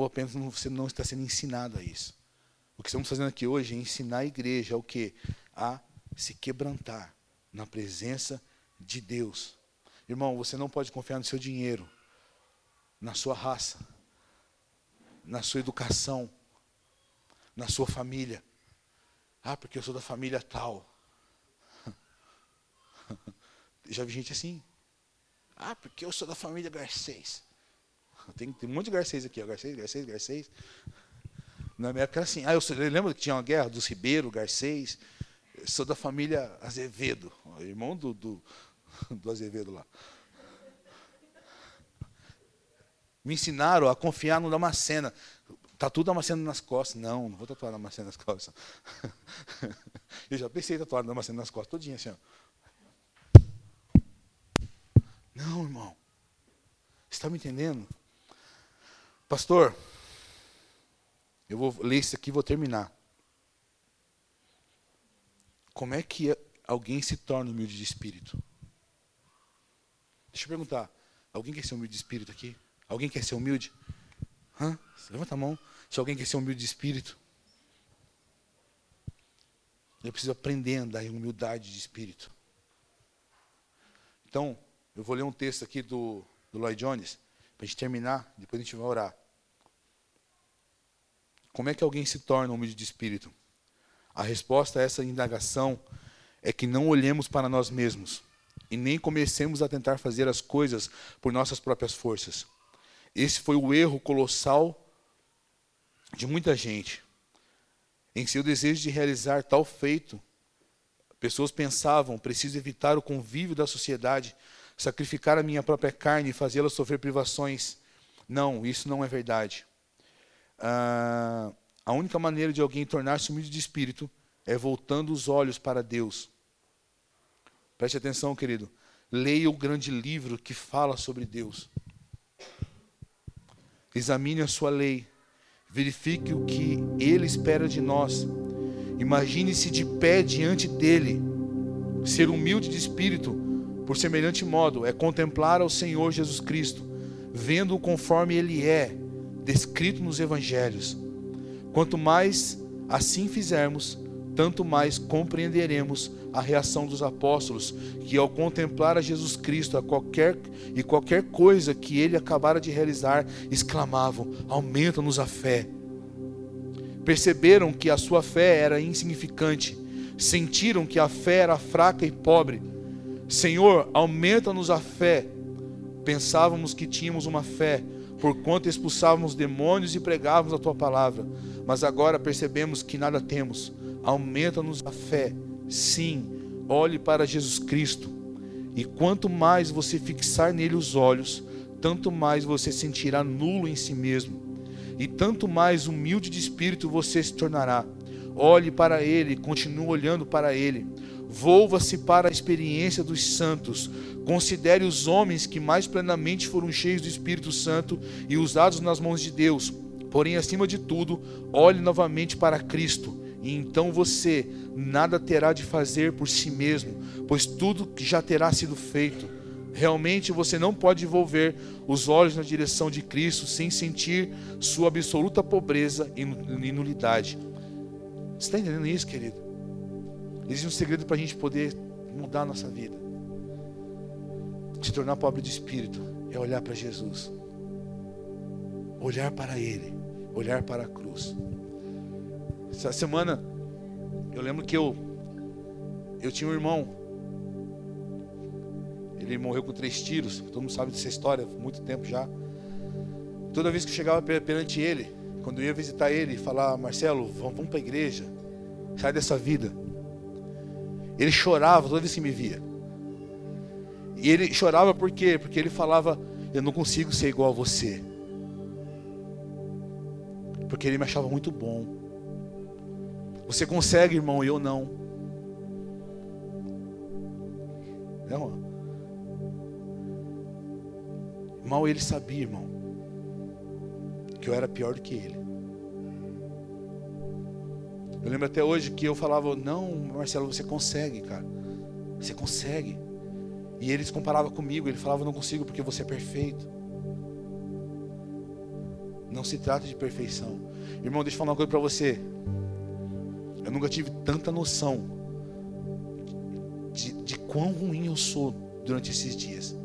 ou apenas você não está sendo ensinado a isso. O que estamos fazendo aqui hoje é ensinar a igreja o que? A se quebrantar na presença de Deus. Irmão, você não pode confiar no seu dinheiro, na sua raça, na sua educação, na sua família. Ah, porque eu sou da família tal. Já vi gente assim. Ah, porque eu sou da família Garcês. Tem, tem um monte de Garcês aqui, ó. Garcês, Garcês, Garcês. Na minha época era assim. Ah, eu, eu lembro que tinha uma guerra dos Ribeiro, Garcês. Eu sou da família Azevedo, irmão do, do, do Azevedo lá. Me ensinaram a confiar no Damascena. Tatu Damasceno nas costas. Não, não vou tatuar Damasceno nas costas. Eu já pensei em tatuar Damasceno nas costas, todinha assim. Ó. Não, irmão. Você está me entendendo? Pastor, eu vou ler isso aqui e vou terminar. Como é que alguém se torna humilde de espírito? Deixa eu perguntar. Alguém quer ser humilde de espírito aqui? Alguém quer ser humilde? Hã? Levanta a mão. Se alguém quer ser humilde de espírito. Eu preciso aprender a andar em humildade de espírito. Então, eu vou ler um texto aqui do, do Lloyd Jones, para a gente terminar, depois a gente vai orar. Como é que alguém se torna humilde de espírito? A resposta a essa indagação é que não olhemos para nós mesmos e nem comecemos a tentar fazer as coisas por nossas próprias forças. Esse foi o erro colossal de muita gente. Em seu desejo de realizar tal feito, pessoas pensavam: preciso evitar o convívio da sociedade, sacrificar a minha própria carne e fazê-la sofrer privações. Não, isso não é verdade. Ah, a única maneira de alguém tornar-se humilde de espírito é voltando os olhos para Deus. Preste atenção, querido. Leia o grande livro que fala sobre Deus. Examine a sua lei. Verifique o que Ele espera de nós. Imagine-se de pé diante dele. Ser humilde de espírito, por semelhante modo, é contemplar ao Senhor Jesus Cristo, vendo-o conforme Ele é, descrito nos Evangelhos. Quanto mais assim fizermos, tanto mais compreenderemos a reação dos apóstolos, que ao contemplar a Jesus Cristo a qualquer, e qualquer coisa que ele acabara de realizar, exclamavam: Aumenta-nos a fé. Perceberam que a sua fé era insignificante, sentiram que a fé era fraca e pobre. Senhor, aumenta-nos a fé. Pensávamos que tínhamos uma fé, porquanto expulsávamos demônios e pregávamos a tua palavra, mas agora percebemos que nada temos aumenta-nos a fé. Sim, olhe para Jesus Cristo. E quanto mais você fixar nele os olhos, tanto mais você sentirá nulo em si mesmo. E tanto mais humilde de espírito você se tornará. Olhe para ele, continue olhando para ele. Volva-se para a experiência dos santos. Considere os homens que mais plenamente foram cheios do Espírito Santo e usados nas mãos de Deus. Porém, acima de tudo, olhe novamente para Cristo e então você nada terá de fazer por si mesmo, pois tudo já terá sido feito. Realmente você não pode volver os olhos na direção de Cristo sem sentir sua absoluta pobreza e nulidade. Você está entendendo isso, querido? Existe um segredo para a gente poder mudar a nossa vida. Se tornar pobre de espírito é olhar para Jesus, olhar para Ele, olhar para a cruz. Essa semana, eu lembro que eu, eu tinha um irmão. Ele morreu com três tiros. Todo mundo sabe dessa história, muito tempo já. Toda vez que eu chegava perante ele, quando eu ia visitar ele, falar: Marcelo, vamos, vamos para a igreja, sai dessa vida. Ele chorava toda vez que me via. E ele chorava por quê? Porque ele falava: Eu não consigo ser igual a você. Porque ele me achava muito bom. Você consegue, irmão, eu não. Não. Mal ele sabia, irmão, que eu era pior do que ele. Eu lembro até hoje que eu falava: Não, Marcelo, você consegue, cara. Você consegue. E ele se comparava comigo. Ele falava: Não consigo porque você é perfeito. Não se trata de perfeição. Irmão, deixa eu falar uma coisa para você. Eu nunca tive tanta noção de, de quão ruim eu sou durante esses dias.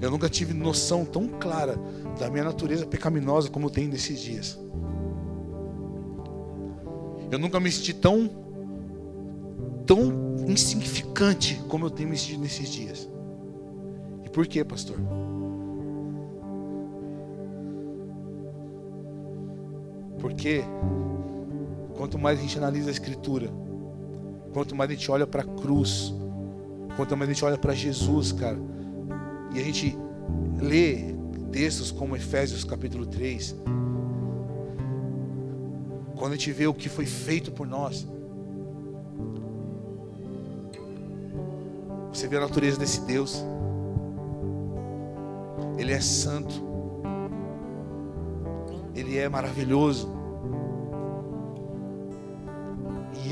Eu nunca tive noção tão clara da minha natureza pecaminosa como eu tenho nesses dias. Eu nunca me senti tão tão insignificante como eu tenho me sentido nesses dias. E por quê, pastor? Porque Quanto mais a gente analisa a Escritura, quanto mais a gente olha para a cruz, quanto mais a gente olha para Jesus, cara, e a gente lê textos como Efésios capítulo 3, quando a gente vê o que foi feito por nós, você vê a natureza desse Deus, Ele é santo, Ele é maravilhoso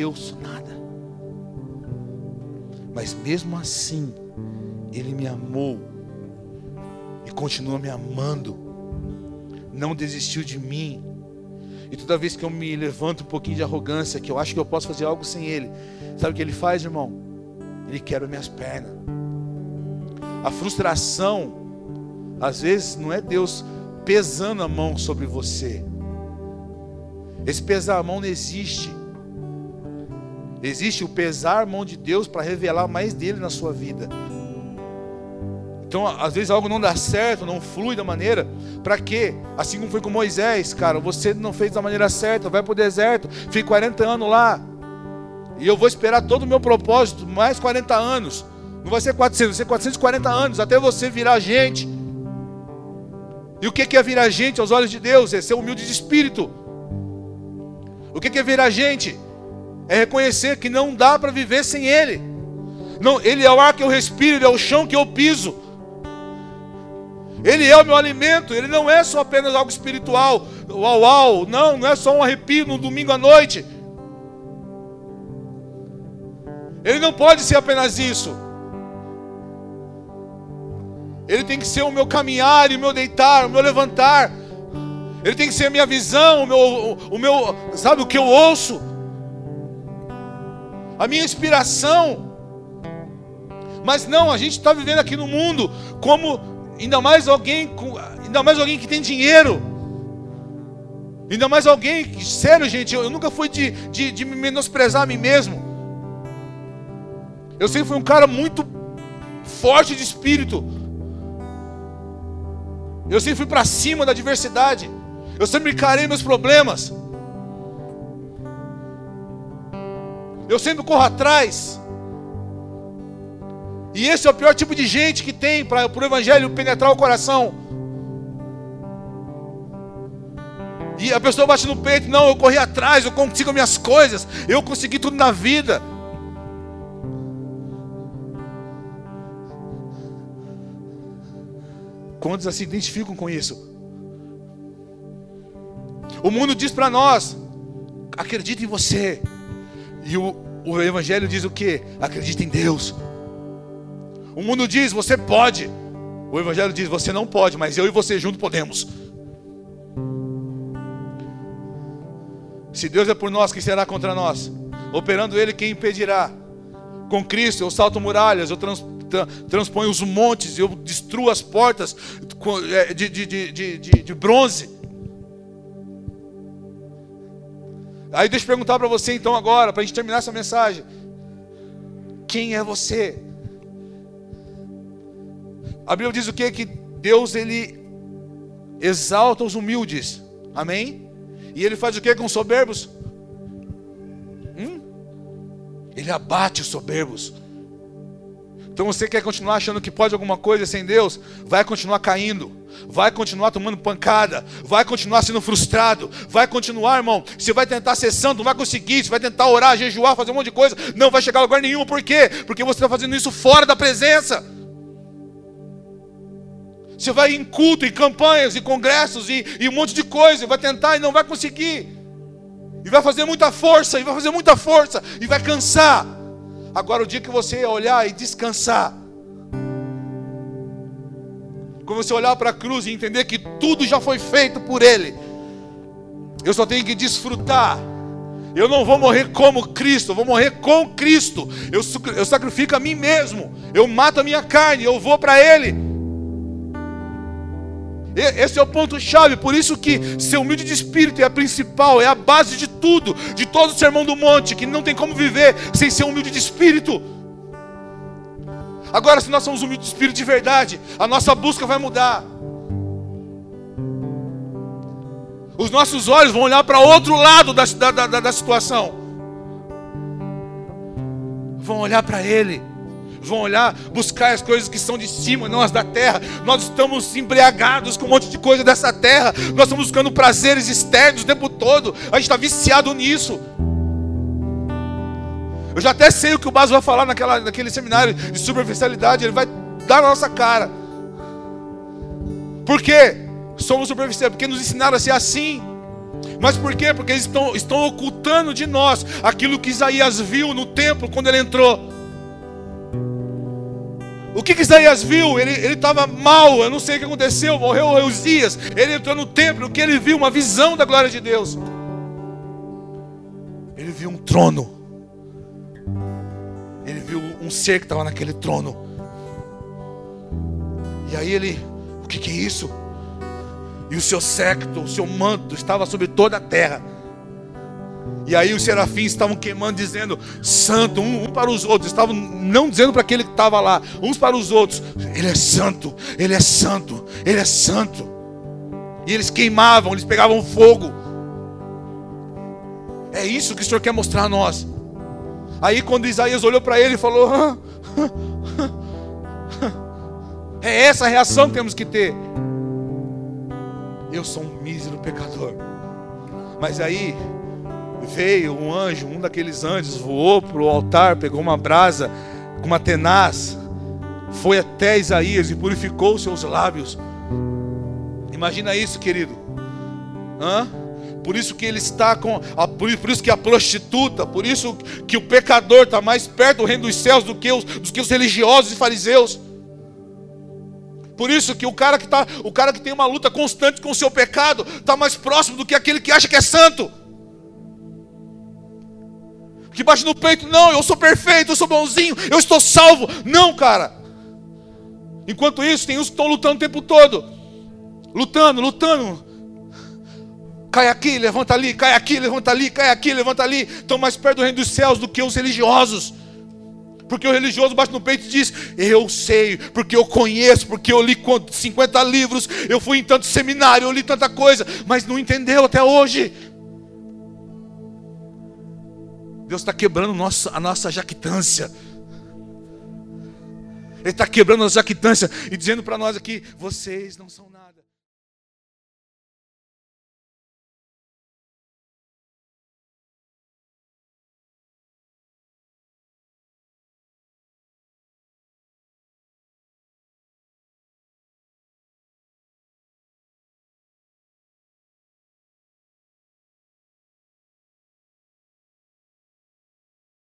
eu sou nada. Mas mesmo assim, Ele me amou e continua me amando, não desistiu de mim. E toda vez que eu me levanto um pouquinho de arrogância, que eu acho que eu posso fazer algo sem Ele, sabe o que Ele faz, irmão? Ele quebra minhas pernas. A frustração, às vezes, não é Deus pesando a mão sobre você. Esse pesar a mão não existe. Existe o pesar mão de Deus para revelar mais dele na sua vida. Então, às vezes algo não dá certo, não flui da maneira, para quê? Assim como foi com Moisés, cara, você não fez da maneira certa, vai para o deserto, fica 40 anos lá, e eu vou esperar todo o meu propósito, mais 40 anos, Não vai ser 400, vai ser 440 anos até você virar gente. E o que é virar gente aos olhos de Deus? É ser humilde de espírito. O que é virar gente? É reconhecer que não dá para viver sem Ele. Não, Ele é o ar que eu respiro, Ele é o chão que eu piso. Ele é o meu alimento, Ele não é só apenas algo espiritual, uau, uau, não, não é só um arrepio no domingo à noite. Ele não pode ser apenas isso. Ele tem que ser o meu caminhar, o meu deitar, o meu levantar. Ele tem que ser a minha visão, o meu, o meu, sabe o que eu ouço? A minha inspiração. Mas não, a gente está vivendo aqui no mundo como ainda mais alguém, ainda mais alguém que tem dinheiro. Ainda mais alguém, sério gente, eu, nunca fui de, de, de menosprezar a mim mesmo. Eu sempre fui um cara muito forte de espírito. Eu sempre fui para cima da diversidade. Eu sempre encarei meus problemas. Eu sempre corro atrás. E esse é o pior tipo de gente que tem para o evangelho penetrar o coração. E a pessoa bate no peito, não, eu corri atrás, eu consigo minhas coisas, eu consegui tudo na vida. Quantos se identificam com isso? O mundo diz para nós: acredita em você. E o, o Evangelho diz o que? Acredita em Deus. O mundo diz: você pode. O Evangelho diz: você não pode, mas eu e você juntos podemos. Se Deus é por nós, quem será contra nós? Operando Ele, quem impedirá? Com Cristo eu salto muralhas, eu trans, transponho os montes, eu destruo as portas é, de, de, de, de bronze. Aí deixa eu perguntar para você então agora, para a gente terminar essa mensagem. Quem é você? A Bíblia diz o que? Que Deus ele exalta os humildes. Amém? E ele faz o que com os soberbos? Hum? Ele abate os soberbos. Então você quer continuar achando que pode alguma coisa sem Deus? Vai continuar caindo, vai continuar tomando pancada, vai continuar sendo frustrado, vai continuar, irmão. Você vai tentar ser santo, não vai conseguir, você vai tentar orar, jejuar, fazer um monte de coisa, não vai chegar a lugar nenhum. Por quê? Porque você está fazendo isso fora da presença. Você vai em culto, em campanhas, em congressos e, e um monte de coisa, vai tentar e não vai conseguir. E vai fazer muita força, e vai fazer muita força, e vai cansar. Agora, o dia que você olhar e descansar, quando você olhar para a cruz e entender que tudo já foi feito por Ele, eu só tenho que desfrutar. Eu não vou morrer como Cristo, eu vou morrer com Cristo. Eu, eu sacrifico a mim mesmo, eu mato a minha carne, eu vou para Ele. Esse é o ponto-chave, por isso que ser humilde de espírito é a principal, é a base de tudo, de todo o sermão do monte, que não tem como viver sem ser humilde de espírito. Agora, se nós somos humildes de espírito de verdade, a nossa busca vai mudar. Os nossos olhos vão olhar para outro lado da, da, da, da situação, vão olhar para Ele vão olhar, buscar as coisas que são de cima, não as da terra. Nós estamos embriagados com um monte de coisa dessa terra. Nós estamos buscando prazeres externos o tempo todo. A gente está viciado nisso. Eu já até sei o que o Baso vai falar naquela, naquele seminário de superficialidade. Ele vai dar na nossa cara. Por quê? Somos superficiais, porque nos ensinaram a ser assim. Mas por quê? Porque eles estão, estão ocultando de nós aquilo que Isaías viu no templo quando ele entrou. O que, que Isaías viu? Ele estava mal, eu não sei o que aconteceu, morreu dias. Ele entrou no templo, o que ele viu? Uma visão da glória de Deus. Ele viu um trono. Um ser que estava naquele trono. E aí ele, o que, que é isso? E o seu séquito, o seu manto estava sobre toda a terra. E aí os serafins estavam queimando, dizendo santo, um, um para os outros. Estavam não dizendo para aquele que estava lá, uns para os outros: Ele é santo, Ele é santo, Ele é santo. E eles queimavam, eles pegavam fogo. É isso que o Senhor quer mostrar a nós. Aí quando Isaías olhou para ele e falou: ah, É essa a reação que temos que ter. Eu sou um mísero pecador. Mas aí veio um anjo, um daqueles anjos, voou para o altar, pegou uma brasa com uma tenaz, foi até Isaías e purificou seus lábios. Imagina isso, querido. Hã? Por isso que ele está com. A, por, isso que a prostituta, por isso que o pecador está mais perto do reino dos céus do que os, que os religiosos e fariseus. Por isso que o cara que tá, o cara que tem uma luta constante com o seu pecado está mais próximo do que aquele que acha que é santo. Que bate no peito, não, eu sou perfeito, eu sou bonzinho, eu estou salvo. Não, cara. Enquanto isso, tem uns que estão lutando o tempo todo. Lutando, lutando. Cai aqui, levanta ali, cai aqui, levanta ali, cai aqui, levanta ali. Estão mais perto do reino dos céus do que os religiosos. Porque o religioso bate no peito e diz: Eu sei, porque eu conheço, porque eu li 50 livros, eu fui em tanto seminário, eu li tanta coisa, mas não entendeu até hoje. Deus está quebrando a nossa jactância. Ele está quebrando a nossa jactância e dizendo para nós aqui: vocês não são